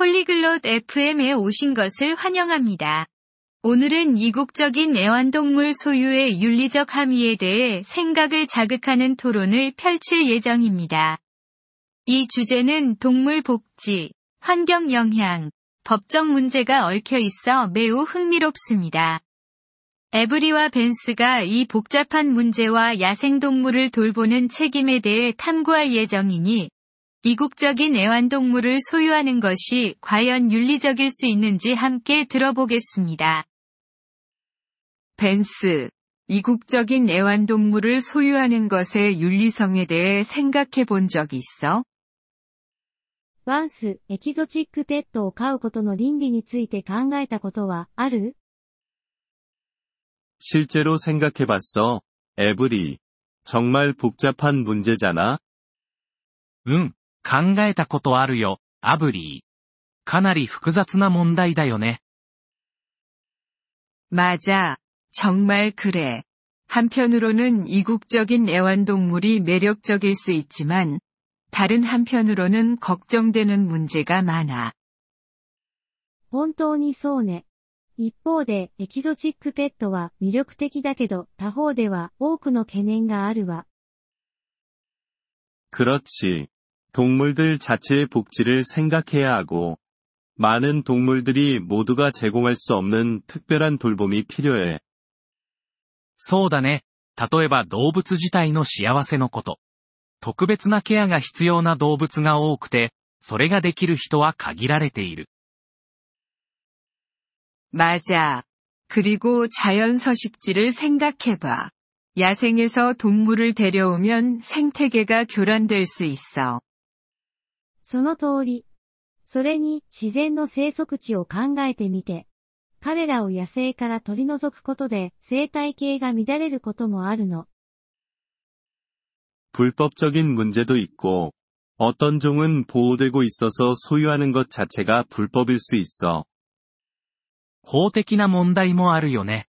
폴리글롯 FM에 오신 것을 환영합니다. 오늘은 이국적인 애완동물 소유의 윤리적 함의에 대해 생각을 자극하는 토론을 펼칠 예정입니다. 이 주제는 동물 복지, 환경 영향, 법적 문제가 얽혀 있어 매우 흥미롭습니다. 에브리와 벤스가 이 복잡한 문제와 야생동물을 돌보는 책임에 대해 탐구할 예정이니 이국적인 애완동물을 소유하는 것이 과연 윤리적일 수 있는지 함께 들어보겠습니다. 벤스, 이국적인 애완동물을 소유하는 것의 윤리성에 대해 생각해 본 적 있어? ワンス、エキゾチックペットを飼うことの倫理について考えたことはある 실제로 생각해봤어. 에브리. 정말 복잡한 문제잖아. うん、 考えたことあるよ、アブリー。かなり複雑な問題だよね。 맞아. 정말 그래. 한편으로는 이국적인 애완동물이 매력적일 수 있지만, 다른 한편으로는 걱정되는 문제가 많아. 本当にそうね。一方で、エキゾチックペットは魅力的だけど、他方では多くの懸念があるわ。 그렇지. 동물들 자체의 복지를 생각해야 하고, 많은 동물들이 모두가 제공할 수 없는 특별한 돌봄이 필요해. そうだね。例えば動物自体の幸せのこと。特別なケアが必要な動物が多くて、それができる人は限られている。 맞아. 그리고 자연 서식지를 생각해봐. 야생에서 동물을 데려오면 생태계가 교란될 수 있어. その通り。それに、自然の生息地を考えてみて。彼らを野生から取り除くことで生態系が乱れることもあるの。 불법적인 문제도 있고, 어떤 종은 보호되고 있어서 소유하는 것 자체가 불법일 수 있어. 法的な問題もあるよね。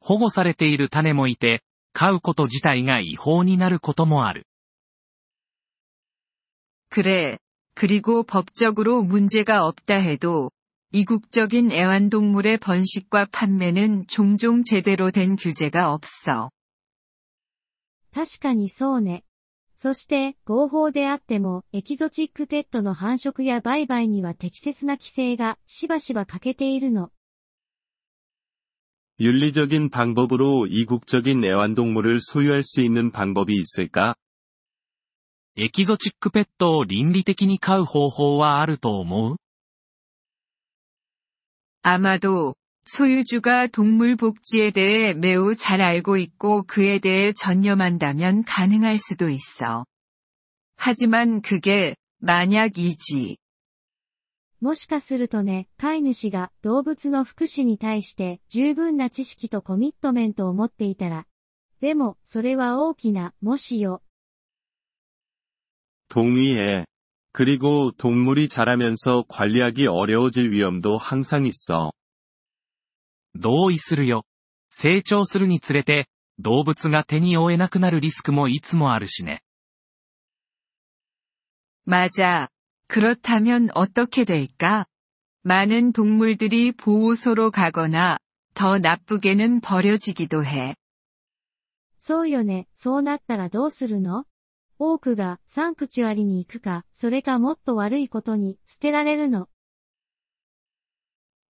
保護されている種もいて、飼うこと自体が違法になることもある。 그래. 그리고 법적으로 문제가 없다 해도 이국적인 애완동물의 번식과 판매는 종종 제대로 된 규제가 없어. 確かにそうね。そして、合法であっても、エキゾチックペットの繁殖や売買には適切な規制がしばしば欠けているの。 윤리적인 방법으로 이국적인 애완동물을 소유할 수 있는 방법이 있을까? エキゾチックペットを倫理的に飼う方法はあると思う 아마도 소유주가 동물 복지에 대해 매우 잘 알고 있고 그에 대해 전념한다면 가능할 수도 있어. 하지만 그게 만약이지. もしかするとね、飼い主が動物の福祉に対して十分な知識とコミットメントを持っていたら。でも、それは大きな、もしよ。 동의해. 그리고 동물이 자라면서 관리하기 어려워질 위험도 항상 있어. 同意するよ。成長するにつれて、動物が手に負えなくなるリスクもいつもあるしね。 맞아. 그렇다면 어떻게 될까? 많은 동물들이 보호소로 가거나 더 나쁘게는 버려지기도 해. そうよね、そうなったらどうするの 多くがサンクチュアリに行くか、それかもっと悪いことに捨てられるの。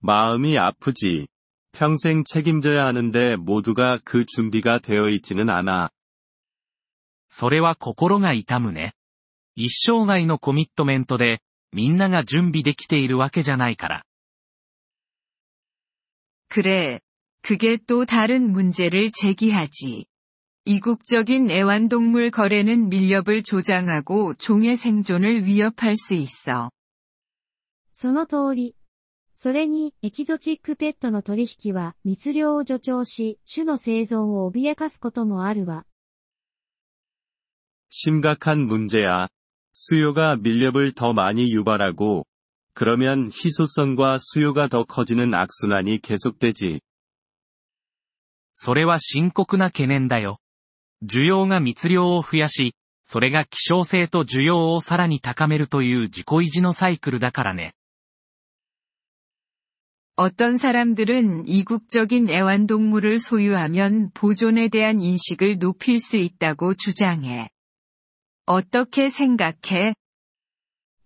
마음이 아프지. 평생 책임져야 하는데 모두가 그 준비가 되어 있지는 않아. それは心が痛むね。一生涯のコミットメントで、みんなが準備できているわけじゃないから。 그래. 그게 또 다른 문제를 제기하지. 이국적인 애완동물 거래는 밀렵을 조장하고 종의 생존을 위협할 수 있어. その通り。それに、エキゾチックペットの取引は密漁を助長し、種の生存を脅かすこともあるわ。 심각한 문제야. 수요가 밀렵을 더 많이 유발하고, 그러면 희소성과 수요가 더 커지는 악순환이 계속되지. それは深刻な懸念だよ。 需要が密漁を増やし、それが希少性と需要をさらに高めるという自己維持のサイクルだからね。 어떤 사람들은 이국적인 애완동물을 소유하면 보존에 대한 인식을 높일 수 있다고 주장해. 어떻게 생각해?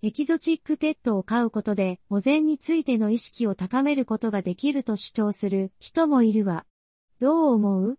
エキゾチックペットを飼うことで保全についての意識を高めることができると主張する人もいるわ。どう思う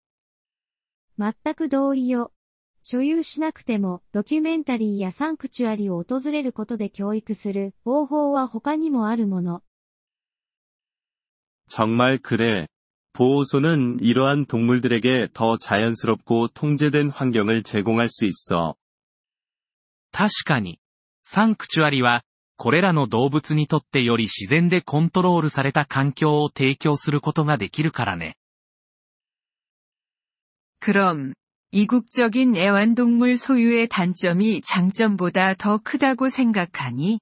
全く同意よ。所有しなくても、ドキュメンタリーやサンクチュアリを訪れることで教育する方法は他にもあるもの。 정말 그래. 보호소는 이러한 동물들에게 더 자연스럽고 통제된 환경을 제공할 수 있어. 確かに。サンクチュアリは、これらの動物にとってより自然でコントロールされた環境を提供することができるからね。 그럼, 이국적인 애완동물 소유의 단점이 장점보다 더 크다고 생각하니?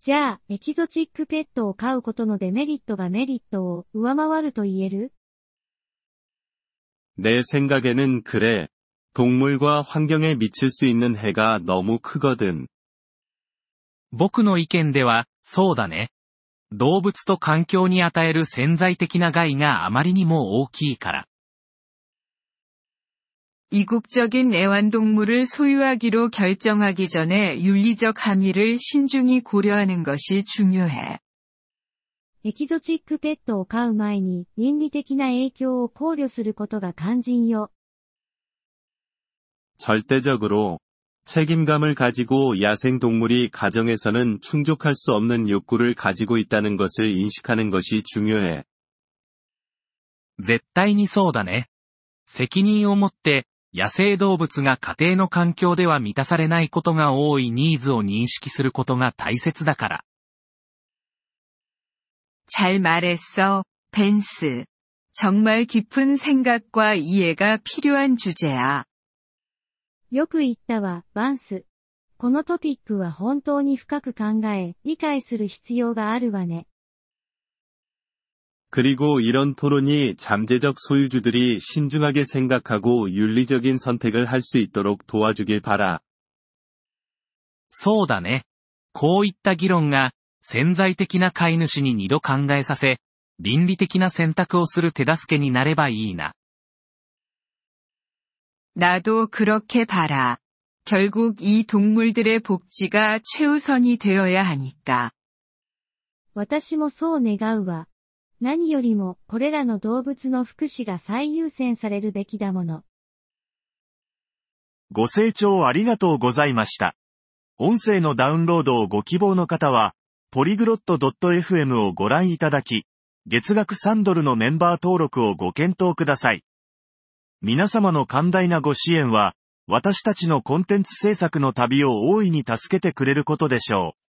じゃあ、エキゾチックペットを飼うことのデメリットがメリットを上回ると言える 내 생각에는 그래. 동물과 환경에 미칠 수 있는 해가 너무 크거든. 僕の意見では、そうだね。動物と環境に与える潜在的な害があまりにも大きいから。 이국적인 애완동물을 소유하기로 결정하기 전에 윤리적 함의를 신중히 고려하는 것이 중요해. エキゾチックペットを飼う前に倫理的な影響を考慮することが肝心よ。 절대적으로 책임감을 가지고 야생동물이 가정에서는 충족할 수 없는 욕구를 가지고 있다는 것을 인식하는 것이 중요해. 絶対にそうだね。責任を持って、 野生動物が家庭の環境では満たされないことが多いニーズを認識することが大切だから。 잘 말했어, 벤스. 정말 깊은 생각과 이해가 필요한 주제야. よく言ったわ、バンス。このトピックは本当に深く考え、理解する必要があるわね。 그리고 이런 토론이 잠재적 소유주들이 신중하게 생각하고 윤리적인 선택을 할 수 있도록 도와주길 바라. そうだね。こういった議論が、潜在的な飼い主に二度考えさせ、倫理的な選択をする手助けになればいいな。 나도 그렇게 봐라. 결국 이 동물들의 복지가 최우선이 되어야 하니까. 私もそう願うわ。 何よりも、これらの動物の福祉が最優先されるべきだもの。ご清聴ありがとうございました。音声のダウンロードをご希望の方は、ポリグロット .fm をご覧いただき、月額3ドルのメンバー登録をご検討ください。皆様の寛大なご支援は、私たちのコンテンツ制作の旅を大いに助けてくれることでしょう。